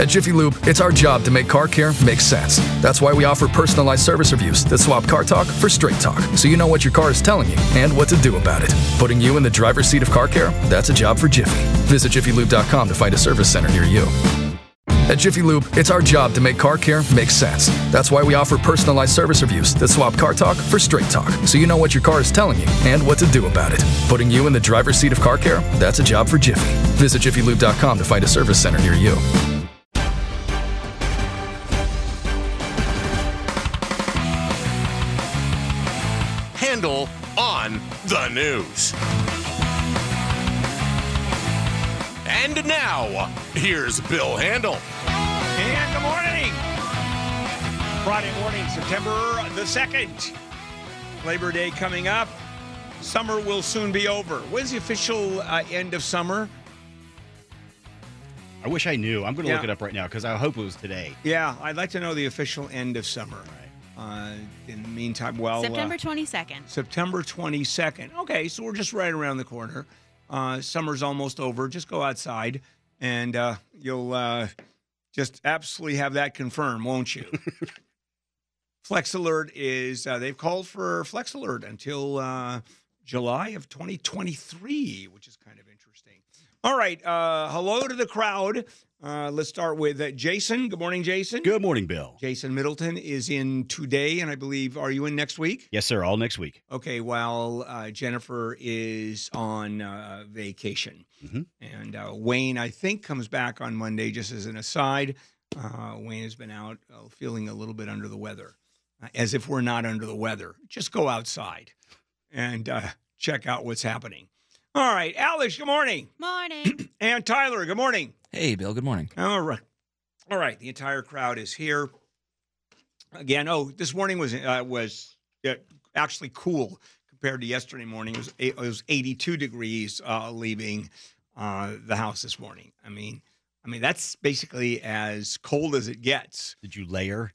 At Jiffy Lube, it's our job to make car care make sense. That's why we offer personalized service reviews that swap car talk for straight talk, so you know what your car is telling you and what to do about it. Putting you in the driver's seat of car care? That's a job for Jiffy. Visit jiffylube.com to find a service center near you. At Jiffy Lube, it's our job to make car care make sense. That's why we offer personalized service reviews that swap car talk for straight talk, so you know what your car is telling you and what to do about it. Putting you in the driver's seat of car care? That's a job for Jiffy. Visit jiffylube.com to find a service center near you. The news. And now, here's Bill Handel. And good morning. Friday morning, September the 2nd. Labor Day coming up. Summer will soon be over. When's the official uh, end of summer? I wish I knew. I'm going to Yeah. look it up right now because I hope it was today. Yeah, I'd like to know the official end of summer. Uh, in the meantime, well, September uh, 22nd. September 22nd. Okay, so we're just right around the corner. Uh, summer's almost over. Just go outside and uh, you'll uh, just absolutely have that confirmed, won't you? Flex Alert is, uh, they've called for Flex Alert until uh, July of 2023, which is kind of interesting. All right, uh, hello to the crowd. Uh, let's start with uh, Jason. Good morning, Jason. Good morning, Bill. Jason Middleton is in today, and I believe, are you in next week? Yes, sir. All next week. Okay, while uh, Jennifer is on uh, vacation. Mhm. And uh, Wayne, I think, comes back on Monday, just as an aside. Uh, Wayne has been out uh, feeling a little bit under the weather, as if we're not under the weather. Just go outside and uh, check out what's happening. All right, Alex, good morning. Morning. And Tyler, good morning. Hey, Bill. Good morning. All right. All right. The entire crowd is here. Again, oh, this morning was uh, was uh, actually cool compared to yesterday morning. It was it was 82 degrees uh, leaving uh, the house this morning. I mean, I mean that's basically as cold as it gets. Did you layer?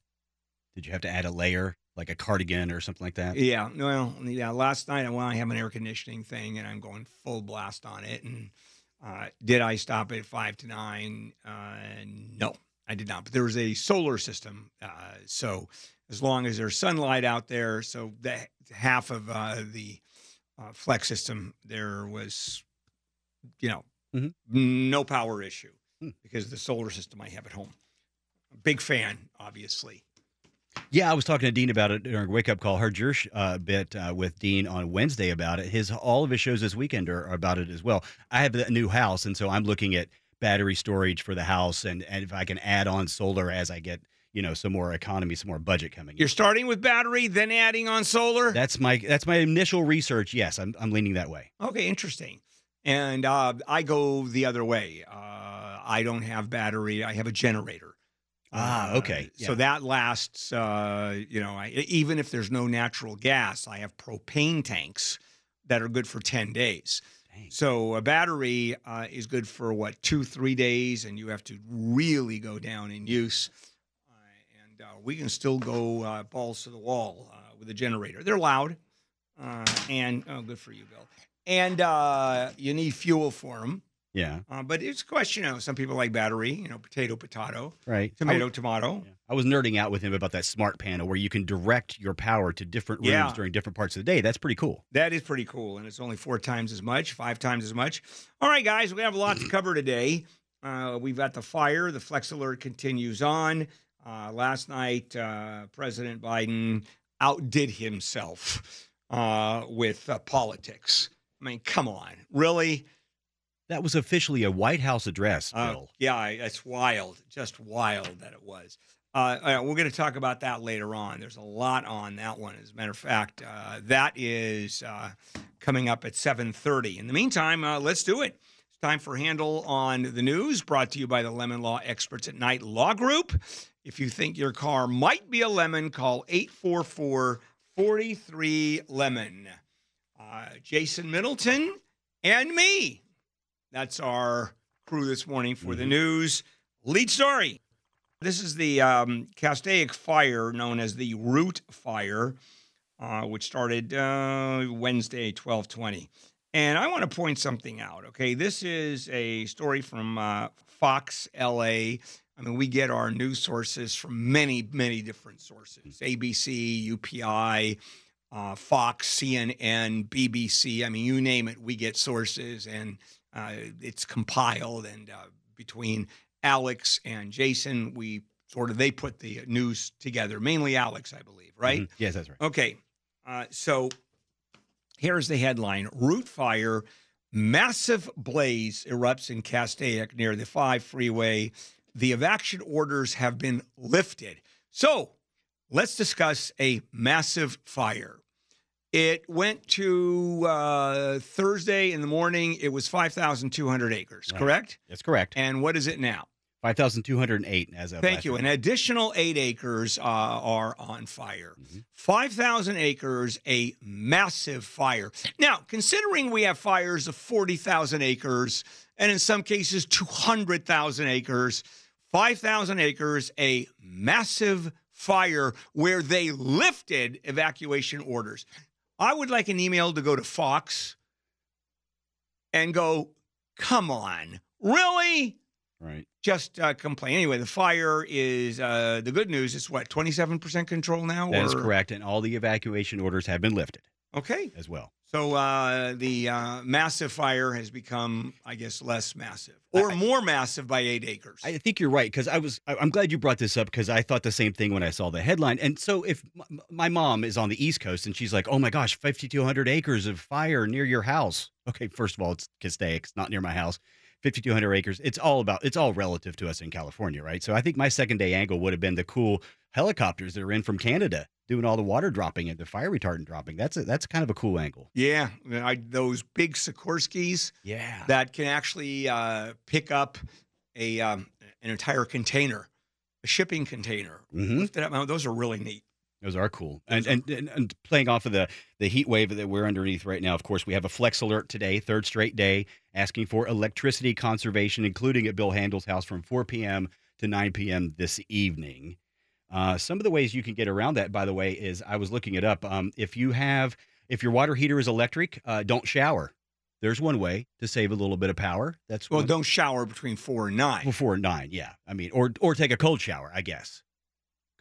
Did you have to add a layer, like a cardigan or something like that? Yeah. Well, yeah. Last night, well, I have an air conditioning thing, and I'm going full blast on it. And uh, did I stop at five to nine? Uh, no, I did not. But there was a solar system, uh, so as long as there's sunlight out there, so the half of uh, the uh, flex system there was, you know, Mhm. no power issue Hmm. because the solar system I have at home. Big fan, obviously. Yeah, I was talking to Dean about it during wake up call. Heard your sh- uh, bit uh, with Dean on Wednesday about it. His all of his shows this weekend are, are about it as well. I have a new house, and so I'm looking at battery storage for the house, and, and if I can add on solar as I get you know some more economy, some more budget coming. You're starting with battery, then adding on solar. That's my that's my initial research. Yes, I'm I'm leaning that way. Okay, interesting. And uh, I go the other way. Uh, I don't have battery. I have a generator. Ah, Uh, okay, So that lasts. Uh, you know, I, even if there's no natural gas, I have propane tanks that are good for ten days. Dang. So a battery uh, is good for what two, three days, and you have to really go down in use. Uh, and uh, we can still go uh, balls to the wall uh, with a generator. They're loud, uh, and oh, good for you, Bill. And uh, you need fuel for them. Yeah, Uh, but it's a question of some people like battery, you know, potato, potato, right. tomato, tomato. Yeah. I was nerding out with him about that smart panel where you can direct your power to different rooms Yeah. during different parts of the day. That's pretty cool. That is pretty cool. And it's only four times as much, five times as much. All right, guys, we have a lot to cover today. Uh, we've got the fire. The Flex Alert continues on. Uh, last night, uh, President Biden outdid himself uh, with uh, politics. I mean, come on. Really? That was officially a White House address, Uh, yeah, I- it's wild, just wild that it was. Uh, uh, we're going to talk about that later on. There's a lot on that one. As a matter of fact, uh, that is uh, coming up at 7:30. In the meantime, uh, let's do it. It's time for Handel on the News, brought to you by the Lemon Law Experts at Knight Law Group. If you think your car might be a lemon, call 844 43 Lemon. Uh, Jason Middleton and me. That's our crew this morning for the news. Lead story. This is the um, Castaic fire known as the Route Fire, uh, which started uh, Wednesday, 1220. And I want to point something out, okay? This is a story from uh, Fox LA. I mean, we get our news sources from many, many different sources ABC, UPI, uh, Fox, CNN, BBC. I mean, you name it, we get sources and it's compiled. And uh, between Alex and Jason, we sort of they put the news together, mainly Alex, I believe, right? Mhm. Yes, that's right. Okay. Uh, so here's the headline Route fire, massive blaze erupts in Castaic near the 5 freeway. The evacuation orders have been lifted. So let's discuss a massive fire. It went to uh, Thursday in the morning. It was 5,200 acres, Right. correct? That's correct. And what is it now? 5,208 as of Thank you. night. An additional eight acres uh, are on fire. Mhm. 5,000 acres, a massive fire. Now, considering we have fires of 40,000 acres and in some cases 200,000 acres, 5,000 acres, a massive fire where they lifted evacuation orders. I would like an email to go to Fox and go, come on, really? Right. just uh, complain. Anyway, the fire is uh, the good news. It's what twenty seven percent control now. That is or- correct. And all the evacuation orders have been lifted Okay, as well. So uh, the uh, massive fire has become, I guess, less massive or more massive by eight acres. I think you're right because I was. I- I'm glad you brought this up because I thought the same thing when I saw the headline. And so, if m- my mom is on the East Coast and she's like, "Oh my gosh, 5,200 acres of fire near your house." Okay, first of all, it's Castaic. It's not near my house. 5,200 acres. It's all about. It's all relative to us in California, right? So I think my second day angle would have been the cool helicopters that are in from Canada doing all the water dropping and the fire retardant dropping. That's a, that's kind of a cool angle. yeah, I, those big Sikorskys Yeah. that can actually uh, pick up a um, an entire container, a shipping container. hmm Lift it up. Those are really neat. Those are cool. And, Those are- and, and and playing off of the the heat wave that we're underneath right now, of course, we have a flex alert today, third straight day, asking for electricity conservation, including at Bill Handel's house from 4 p.m. to 9 p.m. this evening. Uh, some of the ways you can get around that, by the way, is I was looking it up. Um, if you have if your water heater is electric, uh, don't shower. There's one way to save a little bit of power. That's Well, one- don't shower between four and nine. before nine. Yeah, I mean, or or take a cold shower, I guess,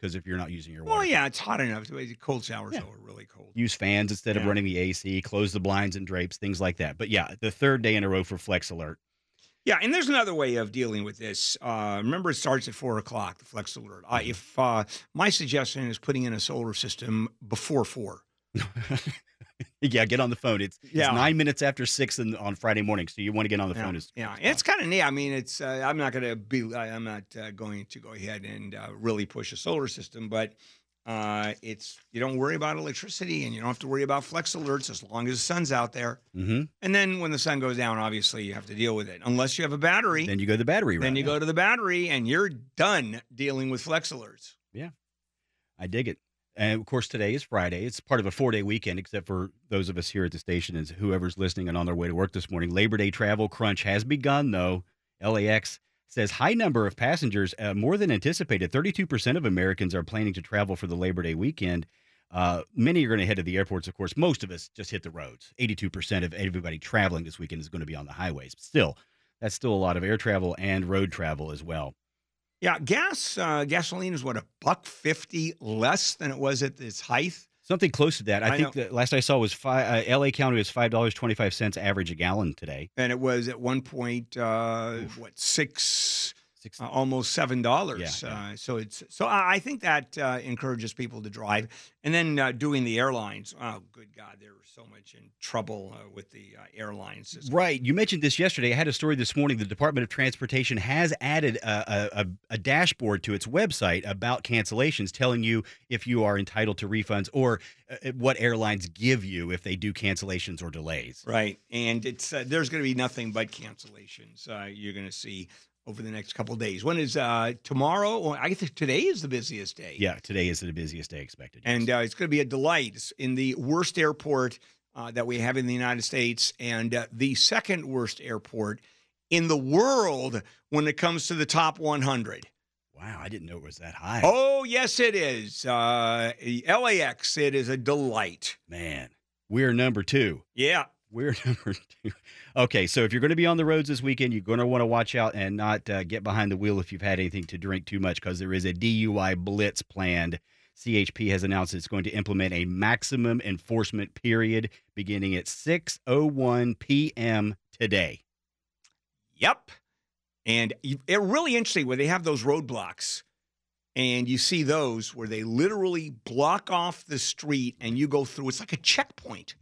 because if you're not using your water. Well, yeah, it's hot enough. Cold showers Yeah. though are really cold. use fans instead of running the AC, close the blinds and drapes, things like that. But yeah, the third day in a row for Flex Alert. Yeah, and there's another way of dealing with this. Uh, remember, it starts at four o'clock. The flex alert. Uh, if uh, my suggestion is putting in a solar system before four. yeah, get on the phone. It's, Yeah. it's nine minutes after six in, on Friday morning, so you want to get on the yeah, phone. As, yeah. it's kind of neat. I mean, it's. Uh, I'm not going to be. I'm not uh, going to go ahead and uh, really push a solar system, but uh, it's. You don't worry about electricity, and you don't have to worry about flex alerts as long as the sun's out there. hmm And then when the sun goes down, obviously you have to deal with it, unless you have a battery. Then you go the battery route. Then you yeah. go to the battery, and you're done dealing with flex alerts. Yeah, I dig it. And of course, today is Friday. It's part of a four day weekend, except for those of us here at the station and whoever's listening and on their way to work this morning. Labor Day travel crunch has begun, though. LAX says high number of passengers, uh, more than anticipated. 32% of Americans are planning to travel for the Labor Day weekend. Uh, many are going to head to the airports, of course. Most of us just hit the roads. 82% of everybody traveling this weekend is going to be on the highways. But Still, that's still a lot of air travel and road travel as well. Yeah, gas uh, gasoline is what a buck fifty less than it was at its height. Something close to that. I, I think the last I saw was five, uh, LA County was five dollars twenty five cents average a gallon today. and it was at one point uh, what six, Six, uh, almost seven dollars. Yeah, yeah. Uh, so it's so I think that uh, encourages people to drive, and then uh, doing the airlines. Oh, good God, they're so much in trouble uh, with the uh, airlines. Right. You mentioned this yesterday. I had a story this morning. The Department of Transportation has added a, a, a, dashboard to its website about cancellations, telling you if you are entitled to refunds or uh, what airlines give you if they do cancellations or delays. Right, and it's uh, there's going to be nothing but cancellations. Uh, you're going to see over the next couple of days. When is uh, tomorrow? I think today is the busiest day. Yeah, today is the busiest day expected. yes. and uh, it's going to be a delight It's in the worst airport uh, that we have in the United States, and uh, the second worst airport in the world when it comes to the top 100. wow, I didn't know it was that high. Oh, yes, it is. Uh, LAX, it is a delight. man, we're number two. Yeah, We're number two. Okay, so if you're going to be on the roads this weekend, you're going to want to watch out and not uh, get behind the wheel if you've had anything to drink too much, because there is a DUI blitz planned. CHP has announced it's going to implement a maximum enforcement period beginning at 6:01 p.m. today. Yep. And it really interesting where they have those roadblocks, and you see those where they literally block off the street, and you go through. It's like a checkpoint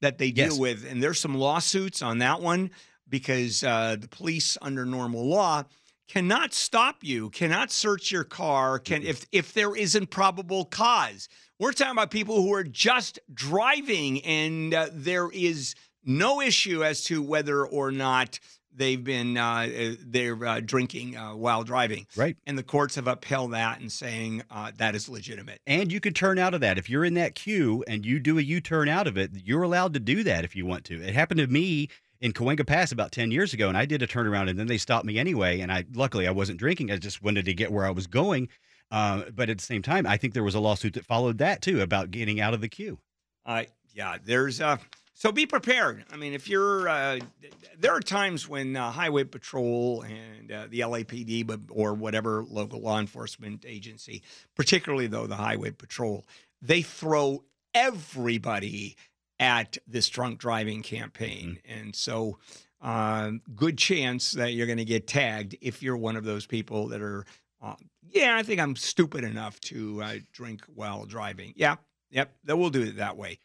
that they deal Yes. with, and there's some lawsuits on that one because uh, the police, under normal law, cannot stop you, cannot search your car, can if if there isn't probable cause. We're talking about people who are just driving, and uh, there is no issue as to whether or not they've been uh, they're uh, drinking uh, while driving. Right. And the courts have upheld that and saying uh, that is legitimate. And you could turn out of that. If you're in that queue and you do a U turn out of it, you're allowed to do that if you want to. It happened to me in Cahuenga Pass about 10 years ago, and I did a turnaround and then they stopped me anyway. And I luckily I wasn't drinking. I just wanted to get where I was going. Uh, but at the same time, I think there was a lawsuit that followed that too about getting out of the queue. Uh, yeah, there's uh, so be prepared. I mean, if you're uh, there are times when uh, Highway Patrol and uh, the LAPD, but or whatever local law enforcement agency, particularly though the Highway Patrol, they throw everybody at this drunk driving campaign, and so. Uh, good chance that you're going to get tagged if you're one of those people that are, uh, yeah, I think I'm stupid enough to uh, drink while driving. Yeah, Yep, that we'll do it that way.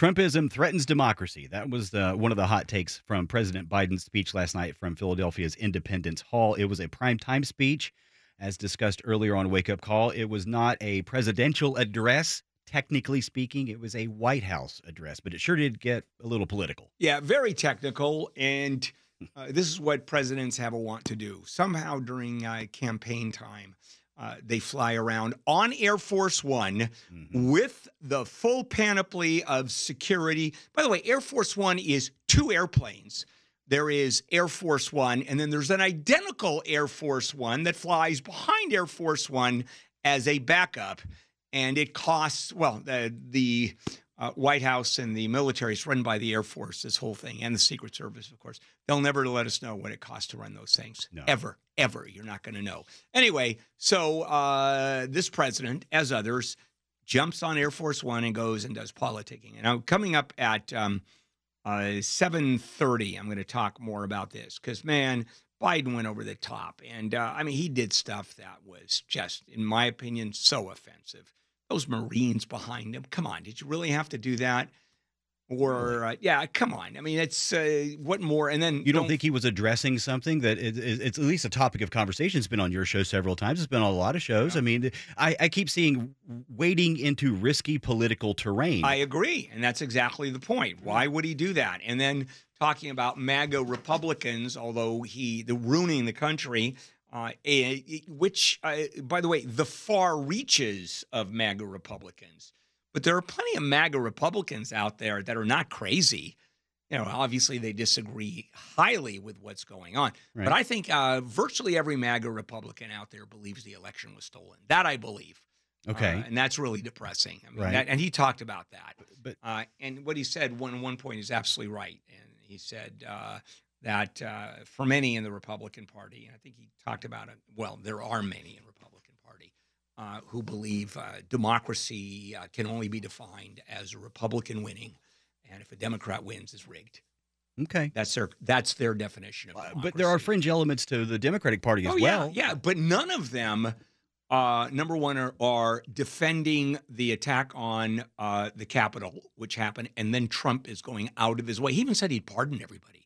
Trumpism threatens democracy. That was the, one of the hot takes from President Biden's speech last night from Philadelphia's Independence Hall. It was a primetime speech, as discussed earlier on Wake Up Call. It was not a presidential address, technically speaking. It was a White House address, but it sure did get a little political. Yeah, very technical, and uh, this is what presidents have a want to do. Somehow during uh, campaign time, uh, they fly around on Air Force One Mhm. with the full panoply of security. By the way, Air Force One is two airplanes. There is Air Force One, and then there's an identical Air Force One that flies behind Air Force One as a backup. And it costs, well, the, the uh, White House and the military is run by the Air Force, this whole thing, and the Secret Service, of course. They'll never let us know what it costs to run those things. No. Ever, ever. You're not going to know. Anyway, so uh, this president, as others, jumps on Air Force One and goes and does politicking. And now coming up at um, uh, 7.30, I'm going to talk more about this because, man, Biden went over the top. And, uh, I mean, he did stuff that was just, in my opinion, so offensive. Those Marines behind him, come on, did you really have to do that? Or, uh, yeah, come on. I mean, it's uh, what more? And then You don't think he was addressing something that it, it- it's at least a topic of conversation? It's been on your show several times. It's been on a lot of shows. I mean, I, I keep seeing wading into risky political terrain. I agree. And that's exactly the point. Why would he do that? And then talking about MAGA Republicans, although he, the ruining the country, uh, which, uh, by the way, the far reaches of MAGA Republicans. But there are plenty of MAGA Republicans out there that are not crazy. You know, obviously they disagree highly with what's going on. Right. But I think uh, virtually every MAGA Republican out there believes the election was stolen. That I believe. okay. Uh, and that's really depressing. I mean, Right. that, and he talked about that. but Uh, and what he said one one point is absolutely right. And he said uh, that uh, for many in the Republican Party, and I think he talked about it. Well, there are many in the Republican Party uh, who believe uh, democracy uh, can only be defined as a Republican winning, and if a Democrat wins, is rigged. okay. That's their that's their definition of democracy. But there are fringe elements to the Democratic Party as oh, well. Yeah, yeah, but none of them, uh, number one, are, are defending the attack on uh, the Capitol, which happened, and then Trump is going out of his way. He even said he'd pardon everybody.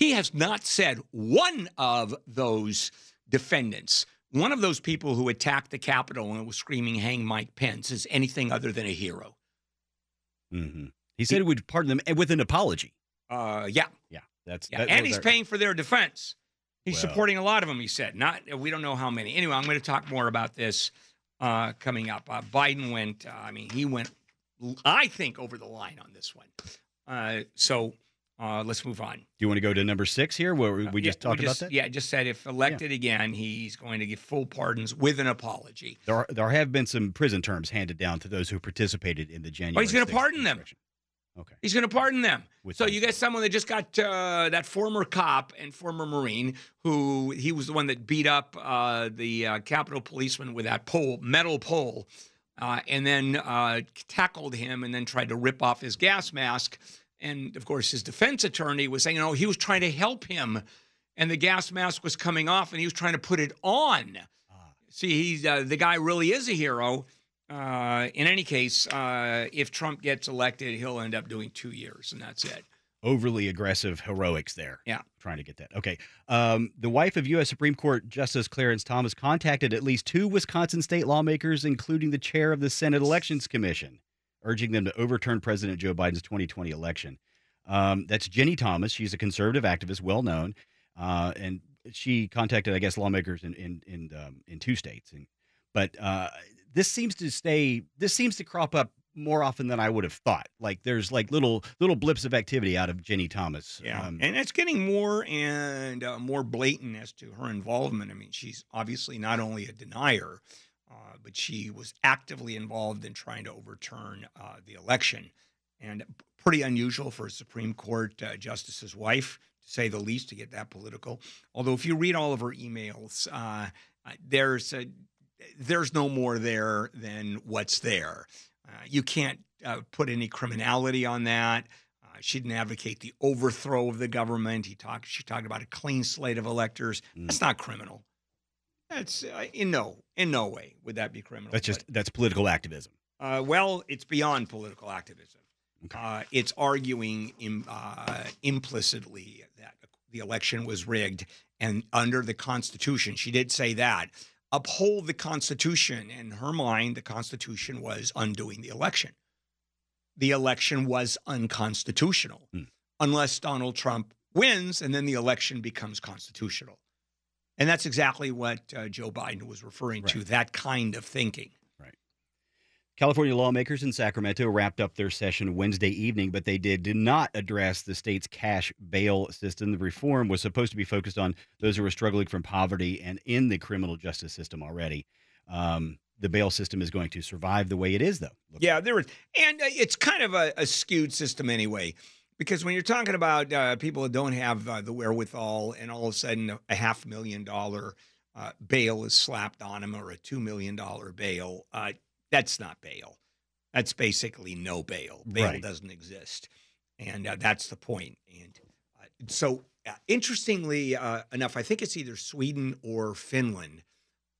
He has not said one of those defendants, one of those people who attacked the Capitol and was screaming, "Hang Mike Pence," is anything other than a hero. hmm He said he would pardon them with an apology. Uh, yeah, Yeah, that's Yeah, that and he's our- paying for their defense. He's Well. supporting a lot of them. He said, "Not we don't know how many." Anyway, I'm going to talk more about this uh, coming up. Uh, Biden went. Uh, I mean, he went. I think over the line on this one. Uh, so uh, let's move on. Do you want to go to number six here, where we, we Yeah, just talked just- about that? Yeah, I just said if elected again, he's going to give full pardons with an apology. There, are, there have been some prison terms handed down to those who participated in the January. Oh, he's gonna pardon them. Okay. He's going to pardon them. With so them. you got someone that just got uh, that former cop and former Marine who he was the one that beat up uh, the uh, Capitol policeman with that pole, metal pole, uh, and then uh, tackled him and then tried to rip off his gas mask. And of course, his defense attorney was saying, no, he was trying to help him, and the gas mask was coming off, and he was trying to put it on. Ah. See, he's uh, the guy really is a hero. Uh, in any case, uh, if Trump gets elected, he'll end up doing two years, and that's it. Overly aggressive heroics there. Yeah. Trying to get that. Okay. Um, the wife of U.S. Supreme Court Justice Clarence Thomas contacted at least two Wisconsin state lawmakers, including the chair of the Senate Elections Commission, urging them to overturn President Joe Biden's 2020 election. Um, that's Ginni Thomas. She's a conservative activist, well known, uh, and she contacted, I guess, lawmakers in in in, um, in two states. And, but uh, this seems to stay. This seems to crop up more often than I would have thought. Like there's like little little blips of activity out of Ginni Thomas. Yeah, Um, and it's getting more and uh, more blatant as to her involvement. I mean, she's obviously not only a denier, but she was actively involved in trying to overturn uh, the election, and pretty unusual for a Supreme Court uh, justice's wife, to say the least, to get that political. Although, if you read all of her emails, uh, uh, there's a, there's no more there than what's there. Uh, you can't uh, put any criminality on that. She didn't advocate the overthrow of the government. He talked. She talked about a clean slate of electors. Mm. That's not criminal. That's uh, in no in no way would that be criminal. that's just that's political activism. Uh, well, it's beyond political activism. Okay. Uh, it's arguing Im, uh, implicitly that the election was rigged, and under the Constitution, she did say that uphold the Constitution. In her mind, the Constitution was undoing the election. The election was unconstitutional Hmm. unless Donald Trump wins, and then the election becomes constitutional. And that's exactly what uh, Joe Biden was referring to that kind of thinking. Right. California lawmakers in Sacramento wrapped up their session Wednesday evening, but they did, did not address the state's cash bail system. The reform was supposed to be focused on those who are struggling from poverty and in the criminal justice system already. Um, the bail system is going to survive the way it is, though. Yeah, there is, and uh, it's kind of a, a skewed system anyway, because when you're talking about uh, people that don't have uh, the wherewithal, and all of a sudden a, half million dollar uh, bail is slapped on them, or a two million dollar bail, uh, that's not bail. That's basically no bail. Bail Right. doesn't exist, and uh, that's the point. And uh, so, uh, interestingly uh, enough, I think it's either Sweden or Finland.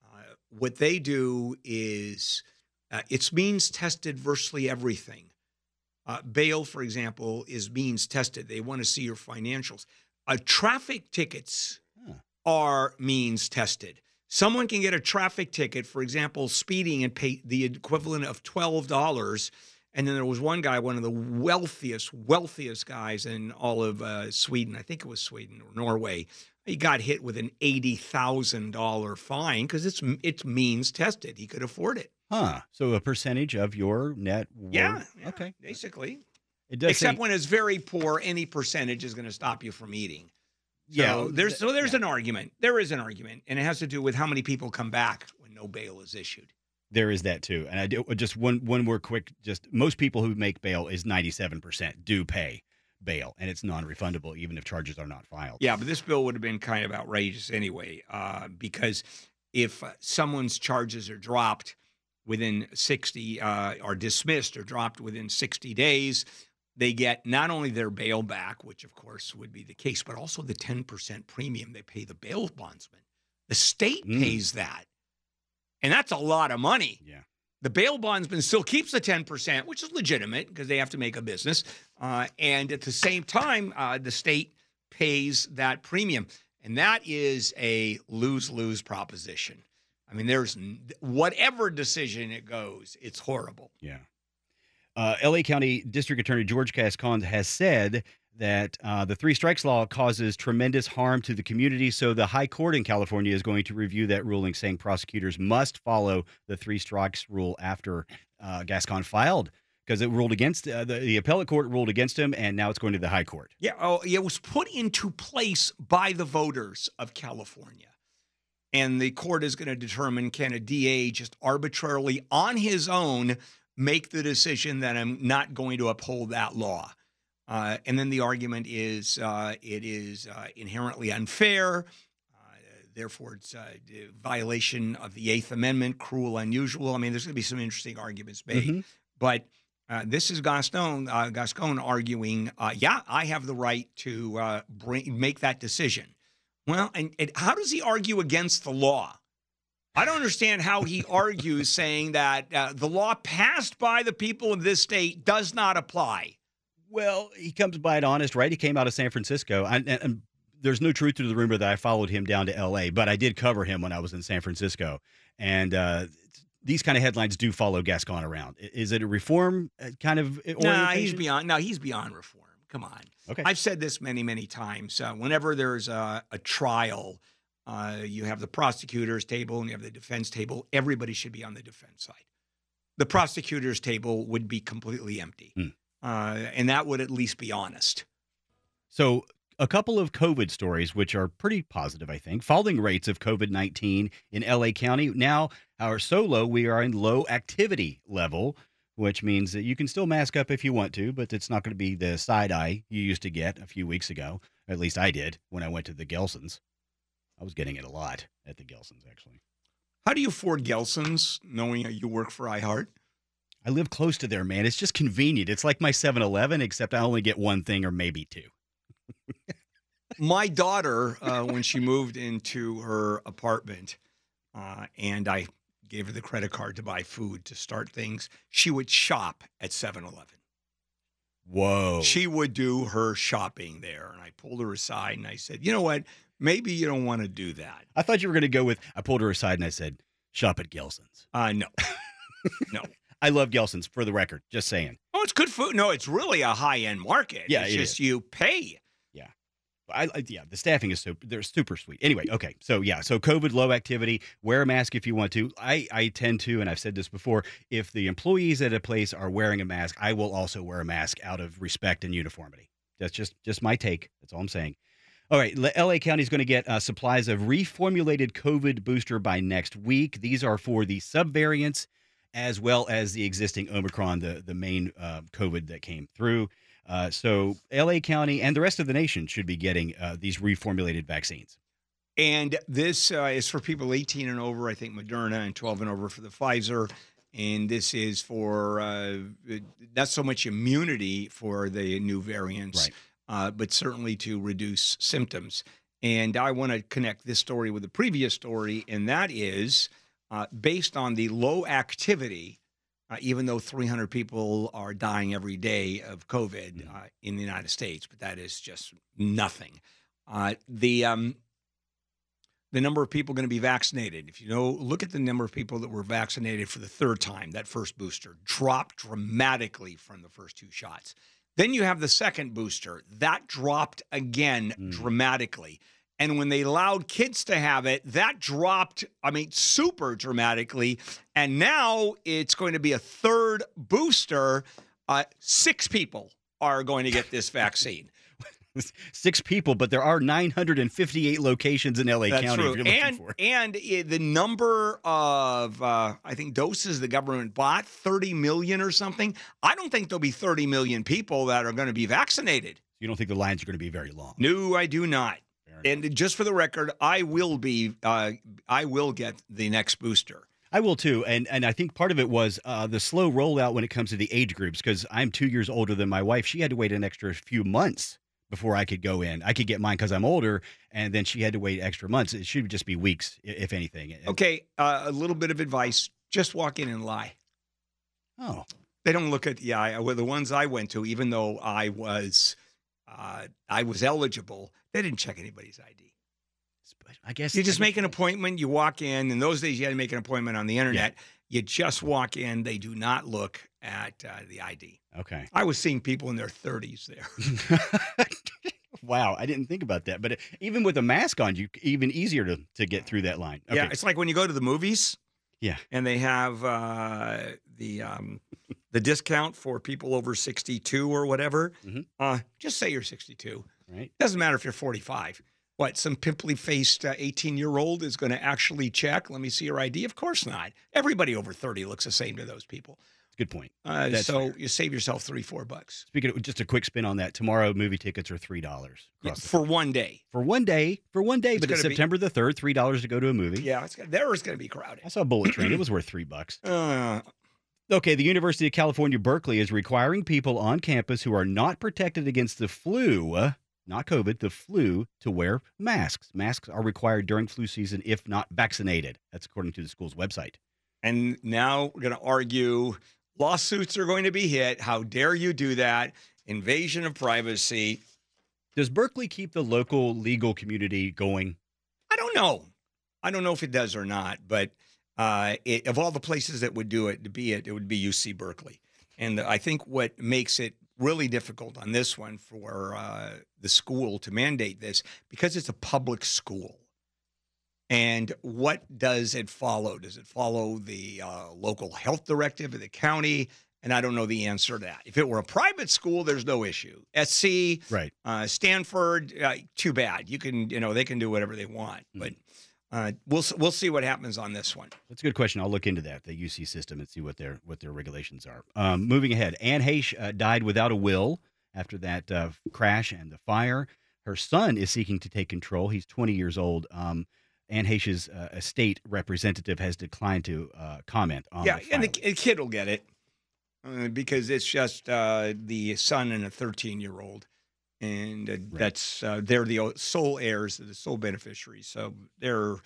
Uh, what they do is uh, it's means tested virtually everything. Uh, bail, for example, is means tested. They want to see your financials. Uh, traffic tickets Huh. are means tested. Someone can get a traffic ticket, for example, speeding and pay the equivalent of twelve dollars. And then there was one guy, one of the wealthiest, wealthiest guys in all of uh, Sweden. I think it was Sweden or Norway. He got hit with an eighty thousand dollar fine because it's it's means tested. He could afford it. Huh. So a percentage of your net worth. Yeah, yeah, Okay. basically. It does Except say- when it's very poor, any percentage is going to stop you from eating. So Yeah, there's so there's yeah. an argument. There is an argument, and it has to do with how many people come back when no bail is issued. There is that too, and I do just one one more quick. Just most people who make bail is ninety seven percent do pay bail, and it's non refundable even if charges are not filed. Yeah, but this bill would have been kind of outrageous anyway, uh, because if uh, someone's charges are dropped within 60, uh, are dismissed or dropped within 60 days, they get not only their bail back, which of course would be the case, but also the 10% premium they pay the bail bondsman. The state Mm. pays that. And that's a lot of money. Yeah. The bail bondsman still keeps the 10%, which is legitimate because they have to make a business. Uh, and at the same time, uh, the state pays that premium. And that is a lose lose proposition. I mean, there's whatever decision it goes, it's horrible. Yeah. Uh, LA County District Attorney George Gascon has said that uh, the three strikes law causes tremendous harm to the community. So the High Court in California is going to review that ruling, saying prosecutors must follow the three strikes rule after uh, Gascon filed because it ruled against uh, the, the appellate court ruled against him, and now it's going to the High Court. Yeah, oh, it was put into place by the voters of California. And the court is going to determine can a DA just arbitrarily on his own make the decision that I'm not going to uphold that law. Uh, and then the argument is uh, it is uh, inherently unfair. Uh, therefore, it's a violation of the Eighth Amendment, cruel, unusual. I mean, there's going to be some interesting arguments made. Mhm. But uh, this is Gaston, uh, Gascon arguing, uh, yeah, I have the right to uh, bring, make that decision. Well, and, and how does he argue against the law? I don't understand how he argues saying that uh, the law passed by the people of this state does not apply. Well, he comes by it honest, right? He came out of San Francisco. And, and, and there's no truth to the rumor that I followed him down to L.A., but I did cover him when I was in San Francisco. And uh, these kind of headlines do follow Gascon around. Is it a reform uh, kind of Nah, he's beyond. No, he's beyond reform. Come on. Okay. I've said this many, many times. Uh, whenever there's a, a trial, uh, you have the prosecutor's table and you have the defense table. Everybody should be on the defense side. The prosecutor's table would be completely empty, Hmm. uh, and that would at least be honest. So, a couple of COVID stories, which are pretty positive, I think. Falling rates of COVID 19 in LA County now are so low, we are in low activity level, which means that you can still mask up if you want to, but it's not going to be the side eye you used to get a few weeks ago. At least I did when I went to the Gelsons. I was getting it a lot at the Gelsons, actually. How do you afford Gelson's, knowing that you work for iHeart? I live close to there, man. It's just convenient. It's like my 7 Eleven, except I only get one thing or maybe two. my daughter, uh, when she moved into her apartment, uh, and I gave her the credit card to buy food to start things, she would shop at 7 Eleven. Whoa. She would do her shopping there. And I pulled her aside and I said, you know what? Maybe you don't want to do that. I thought you were going to go with, I pulled her aside and I said, shop at Gelson's. Uh, no. no. I love Gelson's for the record. Just saying. Oh, it's good food. No, it's really a high end market. Yeah, it's it just you pay. I, I yeah, the staffing is super. They're super sweet. Anyway, okay, so yeah, so COVID low activity. Wear a mask if you want to. I I tend to, and I've said this before. If the employees at a place are wearing a mask, I will also wear a mask out of respect and uniformity. That's just just my take. That's all I'm saying. All right, LA County is going to get uh, supplies of reformulated COVID booster by next week. These are for the subvariants as well as the existing Omicron, the the main uh, COVID that came through. Uh, so LA County and the rest of the nation should be getting uh, these reformulated vaccines. And this uh, is for people 18 and over, I think Moderna, and 12 and over for the Pfizer. And this is for uh, not so much immunity for the new variants, Right. uh, but certainly to reduce symptoms. And I want to connect this story with the previous story, and that is uh, based on the low activity, uh, even though 300 people are dying every day of COVID uh, in the United States, but that is just nothing. Uh, the um, the number of people going to be vaccinated. If you know, look at the number of people that were vaccinated for the third time, that first booster dropped dramatically from the first two shots. Then you have the second booster, that dropped again Mm. dramatically. And when they allowed kids to have it, that dropped, I mean, super dramatically. And now it's going to be a third booster. Uh, six people are going to get this vaccine. Six people, but there are 958 locations in LA That's County. true. If you're looking and and the number of uh, I think doses the government bought, 30 million or something. I don't think there'll be 30 million people that are going to be vaccinated. You don't think the lines are going to be very long? No, I do not. And just for the record, I will be uh, I will get the next booster. I will too, and and I think part of it was uh, the slow rollout when it comes to the age groups. Because I'm two years older than my wife, she had to wait an extra few months before I could go in. I could get mine because I'm older, and then she had to wait extra months. It should just be weeks, if anything. Okay, uh, a little bit of advice: just walk in and lie. Oh, They don't look at yeah. I, well, the ones I went to, even though I was uh, I was eligible, they didn't check anybody's ID. I guess You just make an appointment. You walk in. In those days, you had to make an appointment on the internet. You just walk in. They do not look at uh, the ID. Okay. I was seeing people in their 30s there. wow, I didn't think about that. But even with a mask on, you even easier to, to get through that line. Okay. Yeah, it's like when you go to the movies. Yeah. and they have uh, the um, the discount for people over 62 or whatever. Mhm. Uh, just say you're 62. Right. Doesn't matter if you're 45. What, some pimply faced 18 year old is going to actually check? Let me see your ID? Of course not. Everybody over 30 looks the same to those people. Good point. Uh, so fair. you save yourself three, four bucks Speaking of just a quick spin on that, tomorrow movie tickets are three dollars for one day. for one day. For one day, It's but it's gonna be- September the third, three dollars to go to a movie. Yeah, it's, there is going to be crowded. I saw Bullet Train. it was worth three bucks. Uh, Okay, the University of California, Berkeley is requiring people on campus who are not protected against the flu, uh, not COVID, the flu, to wear masks. Masks are required during flu season if not vaccinated. That's according to the school's website. and now we're going to argue lawsuits are going to be hit. How dare you do that? Invasion of privacy. Does Berkeley keep the local legal community going? I don't know. I don't know if it does or not, but uh, it, of all the places that would do it, to be it, it would be UC Berkeley. And I think what makes it really difficult on this one for uh, the school to mandate this because it's a public school. And what does it follow? Does it follow the uh, local health directive of the county? And I don't know the answer to that. If it were a private school, there's no issue. SC, Right. uh, Stanford, uh, too bad. You can, you know, they can do whatever they want. Hmm. But uh, we'll we'll see what happens on this one. That's a good question. I'll look into that, the UC system, and see what their what their regulations are. Um, moving ahead, Anne Heche uh, died without a will after that uh, crash and the fire. Her son is seeking to take control. He's 20 years old. Um, Anne Heche's uh, estate representative has declined to uh, comment on. yeah, the and the, the kid will get it uh, because it's just uh, the son and a 13 year old, and uh, that's uh, they're the sole heirs, the sole beneficiaries. So they're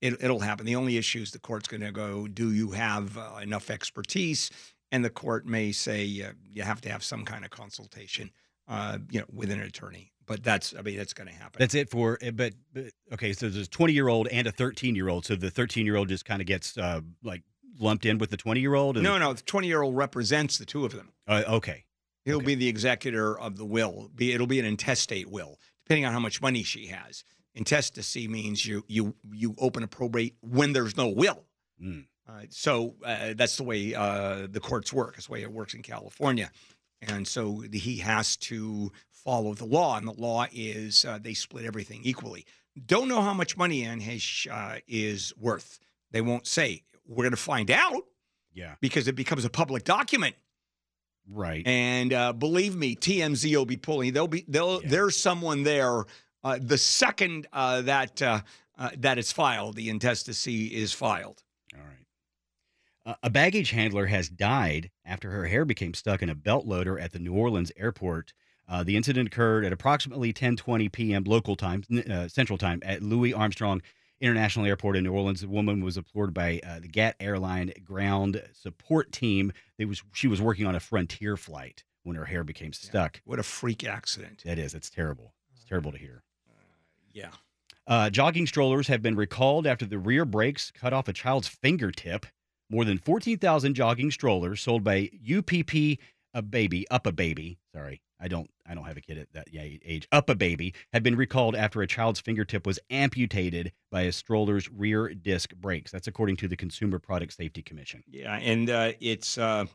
it, it'll happen. The only issue is the court's going to go: Do you have uh, enough expertise? And the court may say uh, you have to have some kind of consultation, uh, you know, with an attorney. But that's I mean that's going to happen. That's it for, eh, but, but okay. So there's a 20 year old and a 13 year old. So the 13 year old just kind of gets uh, like lumped in with the 20 year old. no, no, the 20 year old represents the two of them. Uh, okay. He'll Okay. be the executor of the will. Be it'll be an intestate will, depending on how much money she has. Intestacy means you you you open a probate when there's no will. Mm. Uh, so uh, that's the way uh, the courts work. That's the way it works in California, and so he has to follow the law. And the law is uh, they split everything equally. Don't know how much money Anne Heche uh, is worth. They won't say. We're going to find out Yeah. because it becomes a public document. Right. And uh, believe me, TMZ will be pulling. They'll be. They'll. Yeah. There's someone there. Uh, the second uh, that uh, uh, that is filed, the intestacy is filed. All right. Uh, a baggage handler has died after her hair became stuck in a belt loader at the New Orleans airport. Uh, the incident occurred at approximately 10:20 p.m. local time, uh, Central Time, at Louis Armstrong International Airport in New Orleans. The woman was deployed by uh, the GAT airline ground support team. They was she was working on a Frontier flight when her hair became stuck. What a freak accident! That is, it's terrible. It's terrible to hear. Yeah. Uh, jogging strollers have been recalled after the rear brakes cut off a child's fingertip. More than 14,000 jogging strollers sold by UPP a baby up a baby. Sorry, I don't I don't have a kid at that age. Up a baby have been recalled after a child's fingertip was amputated by a stroller's rear disc brakes. That's according to the Consumer Product Safety Commission. Yeah, and uh, it's uh,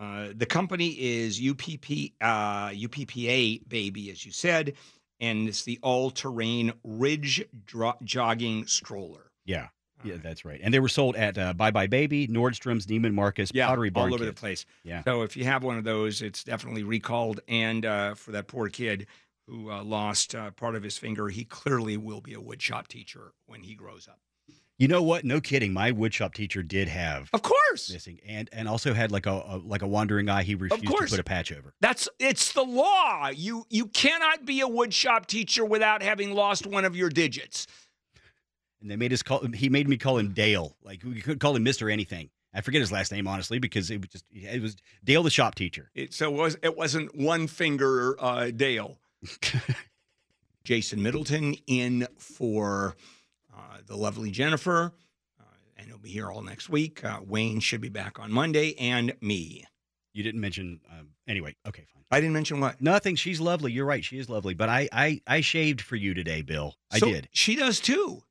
uh, the company is UPP uh, UPPAbaby, as you said, and it's the all-terrain Ridge dro- jogging stroller. Yeah. Yeah, that's right. And they were sold at uh, buybuy BABY, Nordstrom's, Neiman Marcus, Yeah, Pottery Barn all over the place. Yeah. So if you have one of those, it's definitely recalled. And uh, for that poor kid who uh, lost uh, part of his finger, he clearly will be a woodshop teacher when he grows up. You know what? No kidding. My woodshop teacher did have Of course, missing, and and also had like a, a like a wandering eye. He refused to put a patch over. that's it's the law. You you cannot be a woodshop teacher without having lost one of your digits. And they made us call. He made me call him Dale. Like we could call him Mister Anything. I forget his last name honestly because it was just it was Dale the shop teacher. It, so it was it wasn't one finger uh, Dale. Jason Middleton in for uh, the lovely Jennifer, uh, and he'll be here all next week. Uh, Wayne should be back on Monday, and me. You didn't mention um, anyway. Okay, fine. I didn't mention what. Nothing. She's lovely. You're right. She is lovely. But I I I shaved for you today, Bill. I did. She does too.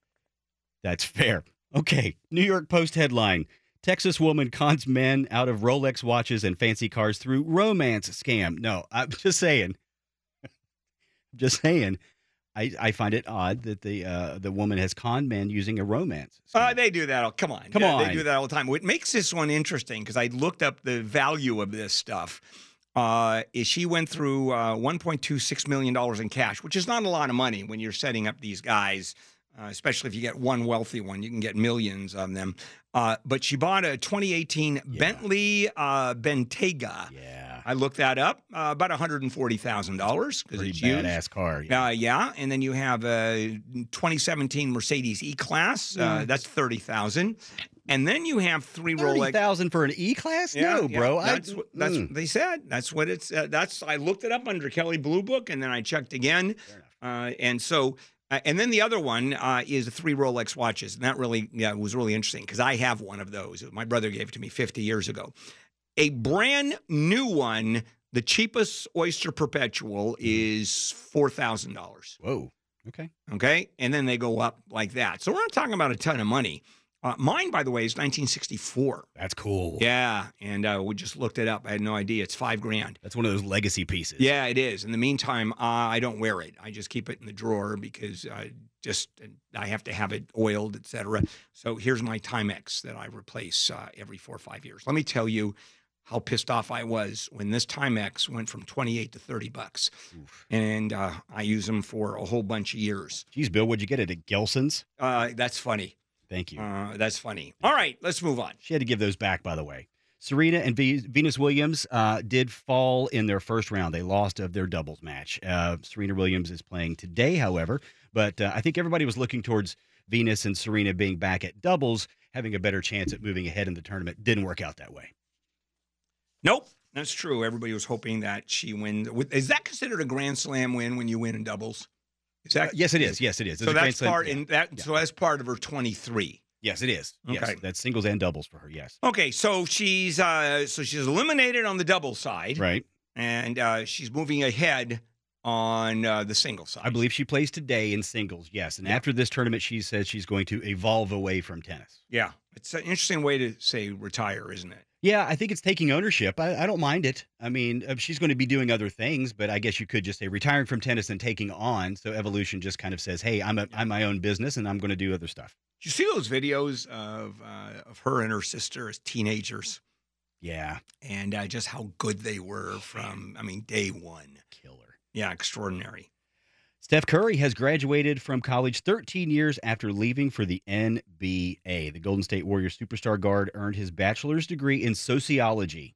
That's fair. Okay. New York Post headline. Texas woman cons men out of Rolex watches and fancy cars through romance scam. No, I'm just saying. just saying. I, I find it odd that the uh, the woman has conned men using a romance. Uh, they do that. All, come on, Come They- on. They do that all the time. What makes this one interesting because I looked up the value of this stuff. Uh, is she went through uh, 1.26 million dollars in cash, which is not a lot of money when you're setting up these guys. Uh, especially if you get one wealthy one, you can get millions of them. Uh, but she bought a 2018 Bentley uh, Bentayga. yeah, I looked that up, uh, about 140 thousand dollars because it's used. badass car. Yeah. Uh, yeah, and then you have a 2017 Mercedes E-Class. Uh, that's thirty thousand, and then you have three Thirty Rolex. thousand for an E class? Yeah, no, yeah, bro. That's I, what, that's mm. what they said. That's what it's. Uh, that's I looked it up under Kelley Blue Book, and then I checked again, uh, and so. Uh, and then the other one uh, is the three Rolex watches, and that really yeah was really interesting because I have one of those. My brother gave it to me 50 years ago. A brand new one, the cheapest Oyster Perpetual is four thousand dollars. Whoa. Okay. Okay. And then they go up like that. So we're not talking about a ton of money. Uh, mine, by the way, is 1964. That's cool. Yeah. And uh, we just looked it up. I had no idea. It's five grand. That's one of those legacy pieces. Yeah, it is. In the meantime, uh, I don't wear it. I just keep it in the drawer because I just I have to have it oiled, etc. So here's my Timex that I replace uh, every four or five years. Let me tell you how pissed off I was when this Timex went from 28 to 30 bucks, and uh, I use them for a whole bunch of years. Geez, Bill, would you get it at Gelson's? Uh, that's funny. Thank you. Uh, that's funny. All right, let's move on. She had to give those back, by the way. Serena and v- Venus Williams uh, did fall in their first round. They lost of their doubles match. Uh, Serena Williams is playing today, however, but uh, I think everybody was looking towards Venus and Serena being back at doubles, having a better chance at moving ahead in the tournament. Didn't work out that way. Nope, that's true. Everybody was hoping that she wins. Is that considered a Grand Slam win when you win in doubles? Is that yes, it is. Yes, it is. So that's part yeah. in that. Yeah. So that's part of her twenty-three. Yes, it is. Yes, Okay. that's singles and doubles for her. Yes, Okay, so she's uh, so she's eliminated on the double side, right. and uh, she's moving ahead on uh, the single side. I believe she plays today in singles. Yes, and after this tournament, she says she's going to evolve away from tennis. Yeah, it's an interesting way to say retire, isn't it? Yeah, I think it's taking ownership. I, I don't mind it. I mean, uh, she's going to be doing other things, but I guess you could just say retiring from tennis and taking on. So evolution just kind of says, "Hey, I'm a, I'm my own business, and I'm going to do other stuff." Did you see those videos of uh, of her and her sister as teenagers, Yeah, and uh, just how good they were from? I mean, day one. killer. Yeah, extraordinary. Steph Curry has graduated from college 13 years after leaving for the NBA. The Golden State Warriors superstar guard earned his bachelor's degree in sociology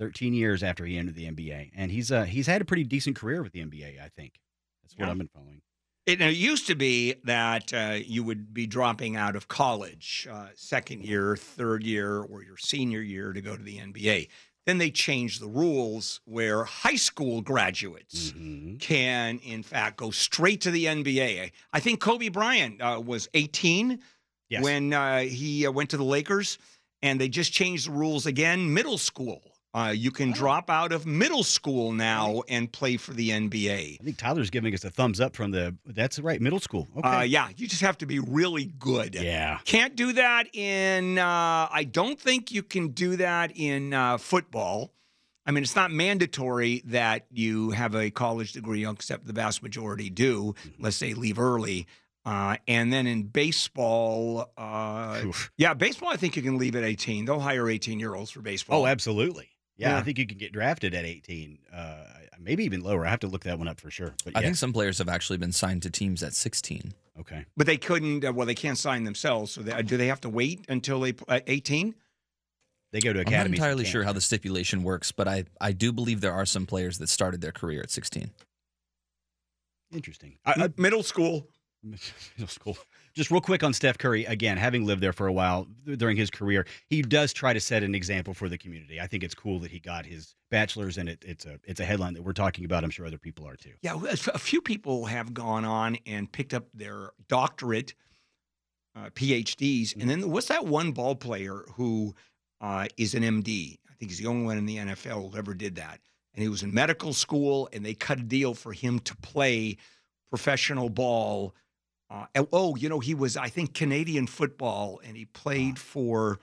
13 years after he entered the NBA, and he's uh, he's had a pretty decent career with the NBA. I think that's what Yeah. I've been following. It, it used to be that uh, you would be dropping out of college, uh, second year, third year, or your senior year to go to the NBA. Then they changed the rules where high school graduates Mhm. can, in fact, go straight to the NBA. I think Kobe Bryant uh, was 18 Yes. when uh, he uh, went to the Lakers, and they just changed the rules again. Middle school, uh, you can drop out of middle school now and play for the NBA. I think Tyler's giving us a thumbs up from the. That's right, middle school. Okay. Uh, yeah, you just have to be really good. yeah. Can't do that in. Uh, I don't think you can do that in uh, football. I mean, it's not mandatory that you have a college degree, except the vast majority do, Mm-hmm. unless they leave early. Uh, and then in baseball, uh, yeah, baseball, I think you can leave at 18. They'll hire 18 year olds for baseball. Oh, absolutely. Yeah, Yeah. I think you can get drafted at 18, uh, maybe even lower. I have to look that one up for sure. But I yeah. think some players have actually been signed to teams at 16. okay. But they couldn't, uh, well, they can't sign themselves. So they, do they have to wait until they uh, 18? They go to academy. I'm not entirely sure how the stipulation works, but I, I do believe there are some players that started their career at 16. Interesting. I, I, Middle school. middle school. Just real quick on Steph Curry. Again, having lived there for a while during his career, he does try to set an example for the community. I think it's cool that he got his bachelor's, and it, it's a it's a headline that we're talking about. I'm sure other people are too. Yeah, a few people have gone on and picked up their doctorate, uh, PhDs, and then what's that one ball player who uh, is an MD? I think he's the only one in the NFL who ever did that. And he was in medical school, and they cut a deal for him to play professional ball. Uh, oh, you know, he was I think Canadian football, and he played for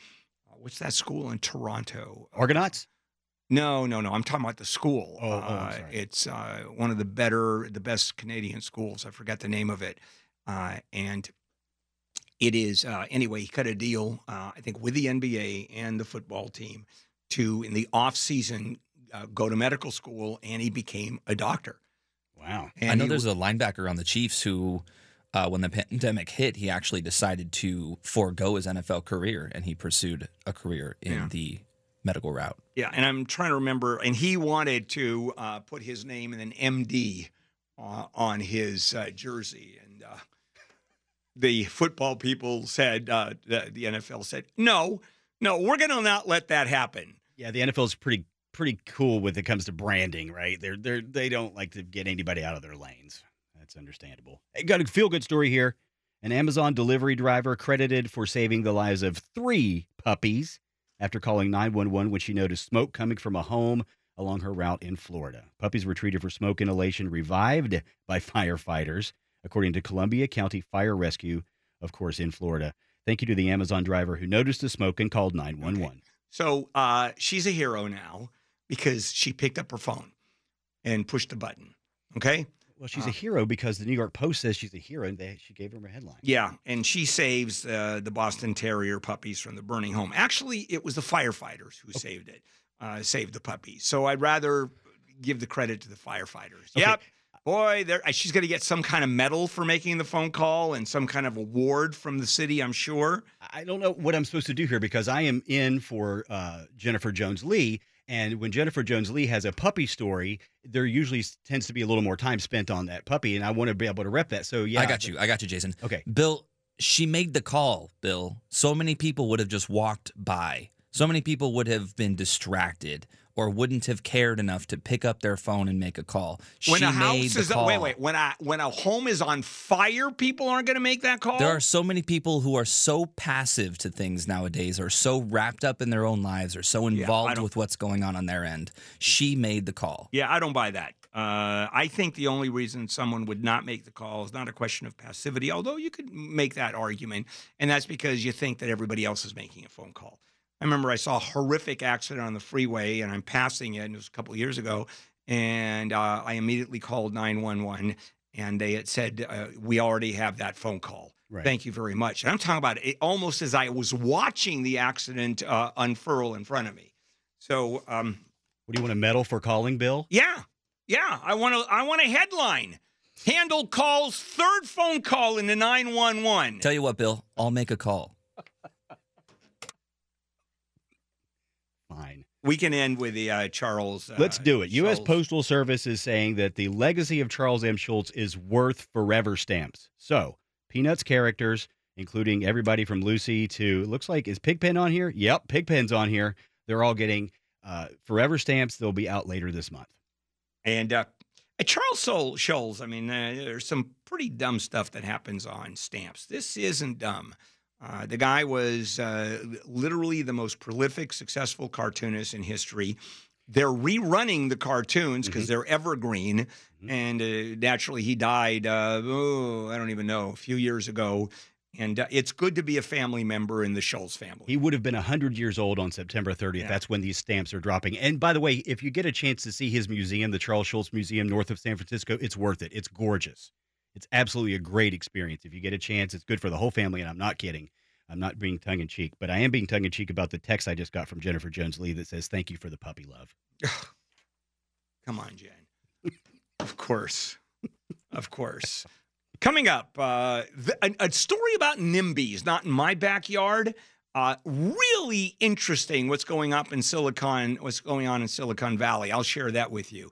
uh, what's that school in Toronto? Argonauts. No, no, no. I'm talking about the school. Oh, oh, uh. It's uh, one of the better, the best Canadian schools. I forgot the name of it. Uh, and it is, uh, anyway, he cut a deal, uh, I think, with the NBA and the football team to, in the off season, uh, go to medical school, and he became a doctor. Wow. And I know he there's a linebacker on the Chiefs who, uh, when the pandemic hit, he actually decided to forego his NFL career and he pursued a career in Yeah. the medical route. Yeah, and I'm trying to remember, and he wanted to uh, put his name and an MD uh, on his uh, jersey, and uh, the football people said, uh, the, the NFL said, no, no, we're going to not let that happen. Yeah, the NFL is pretty pretty cool when it comes to branding, right? They're they're they don't like to get anybody out of their lanes. That's understandable. Hey, got a feel good story here. An Amazon delivery driver credited for saving the lives of three puppies after calling 911 when she noticed smoke coming from a home along her route in Florida. Puppies were treated for smoke inhalation revived by firefighters, according to Columbia County Fire Rescue, of course, in Florida. Thank you to the Amazon driver who noticed the smoke and called 911. So uh, she's a hero now because she picked up her phone and pushed the button. Okay. Well, she's Uh, a hero because the New York Post says she's a hero, and they, she gave her a headline. Yeah, and she saves uh, the Boston Terrier puppies from the burning home. Actually, it was the firefighters who saved it, uh, saved the puppies. So I'd rather give the credit to the firefighters. Okay. Yep. Boy, there she's going to get some kind of medal for making the phone call and some kind of award from the city, I'm sure. I don't know what I'm supposed to do here because I am in for uh, Jennifer Jones Lee. And when Jennifer Jones Lee has a puppy story, there usually tends to be a little more time spent on that puppy, and I want to be able to rep that. So yeah, I got you. I got you, Jason. Okay, Bill, she made the call, Bill. So many people would have just walked by. So many people would have been distracted or wouldn't have cared enough to pick up their phone and make a call. When she a made house the is call. wait, wait, when a when a home is on fire, people aren't going to make that call. There are so many people who are so passive to things nowadays, or so wrapped up in their own lives, or so involved don't- with what's going on on their end. She made the call. Yeah, I don't buy that. Uh, I think the only reason someone would not make the call is not a question of passivity, although you could make that argument, and that's because you think that everybody else is making a phone call. I remember I saw a horrific accident on the freeway, and I'm passing it, and it was a couple of years ago, and uh, I immediately called 911, and they had said, uh, We already have that phone call. Right. Thank you very much. And I'm talking about it almost as I was watching the accident uh, unfurl in front of me. So, um, what do you want a medal for calling, Bill? yeah, yeah. I want to. I want a headline. Handel calls third phone call in the nine one one. Tell you what, Bill, I'll make a call. Fine. We can end with the uh, Charles. Uh, Let's do it. U.S. Postal Service is saying that the legacy of Charles M. Schulz is worth forever stamps. So, Peanuts characters, including everybody from Lucy to looks like is Pigpen on here? Yep, Pigpen's on here. They're all getting uh, forever stamps. They'll be out later this month. and uh, Charles Schulz. I mean, uh, there's some pretty dumb stuff that happens on stamps. This isn't dumb. Uh, the guy was uh, literally the most prolific, successful cartoonist in history. They're rerunning the cartoons because they're evergreen, Mhm. and uh, naturally he died. Uh, oh, I don't even know, a few years ago. And uh, it's good to be a family member in the Schulz family. He would have been 100 years old on September 30th. Yeah. That's when these stamps are dropping. And by the way, if you get a chance to see his museum, the Charles Schulz Museum north of San Francisco, it's worth it. It's gorgeous. It's absolutely a great experience. If you get a chance, it's good for the whole family. And I'm not kidding. I'm not being tongue in cheek, but I am being tongue in cheek about the text I just got from Jennifer Jones Lee that says, Thank you for the puppy love. Come on, Jen. of course. Of course. Coming up, uh, th- a, a story about NIMBYs, not in my backyard. Uh, really interesting what's going up in Silicon, what's going on in Silicon Valley. I'll share that with you.